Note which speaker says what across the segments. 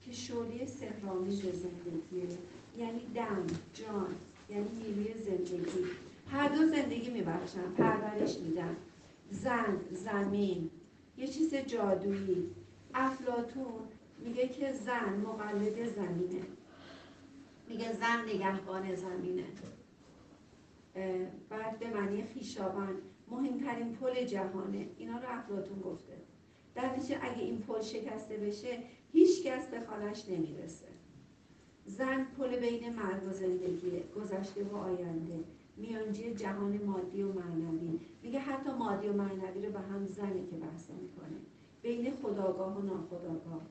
Speaker 1: که شعله سهرامیز زندگیه. یعنی دم جان یعنی نیروی زندگی. هر دو زندگی میبخشن پرورش میدن. زن زمین. یه چیز جادویی. افلاتون میگه که زن مقلد زمینه. میگه زن نگهبان زمینه. بعد به معنی خیشاوند مهمترین پل جهانه. اینا رو افلاتون گفته. در نتیجه اگه این پل شکسته بشه هیچ کس به خانش نمی‌رسه. زن پل بین مرگ و زندگیه گذشته و آینده میانجی جهان مادی و معنوی. میگه حتی مادی و معنوی رو به هم زنه که بحث می‌کنه. بین خداگاه و ناخداگاه.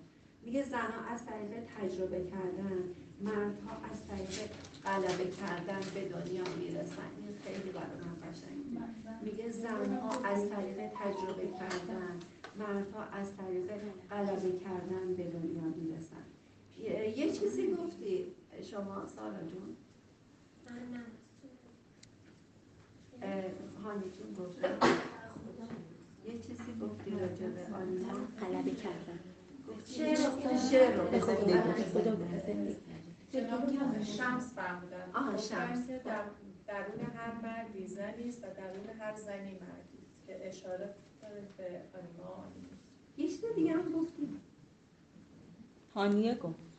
Speaker 1: میگه زنها از طریق تجربه کردن مردها از طریق غلبه کردن به دنیا می‌رسن. این خیلی برای من قشنگه. میگه زنها از طریق تجربه کردن مردها از طریق غلبه کردن به دنیا می‌رسن یه چیزی گفتی شما سالا جون؟ هانی جون گفتی یه چیزی گفتی راجع به آنیما
Speaker 2: غلبه کردن.
Speaker 1: شعر رو
Speaker 3: شمس فرمودن.
Speaker 1: آها شمس.
Speaker 3: در درون هر مردی زنی است و درون هر زنی مردی است که اشاره به آنیما.
Speaker 1: یه چیز دیگه هم گفتیم.
Speaker 2: هانیه گفت.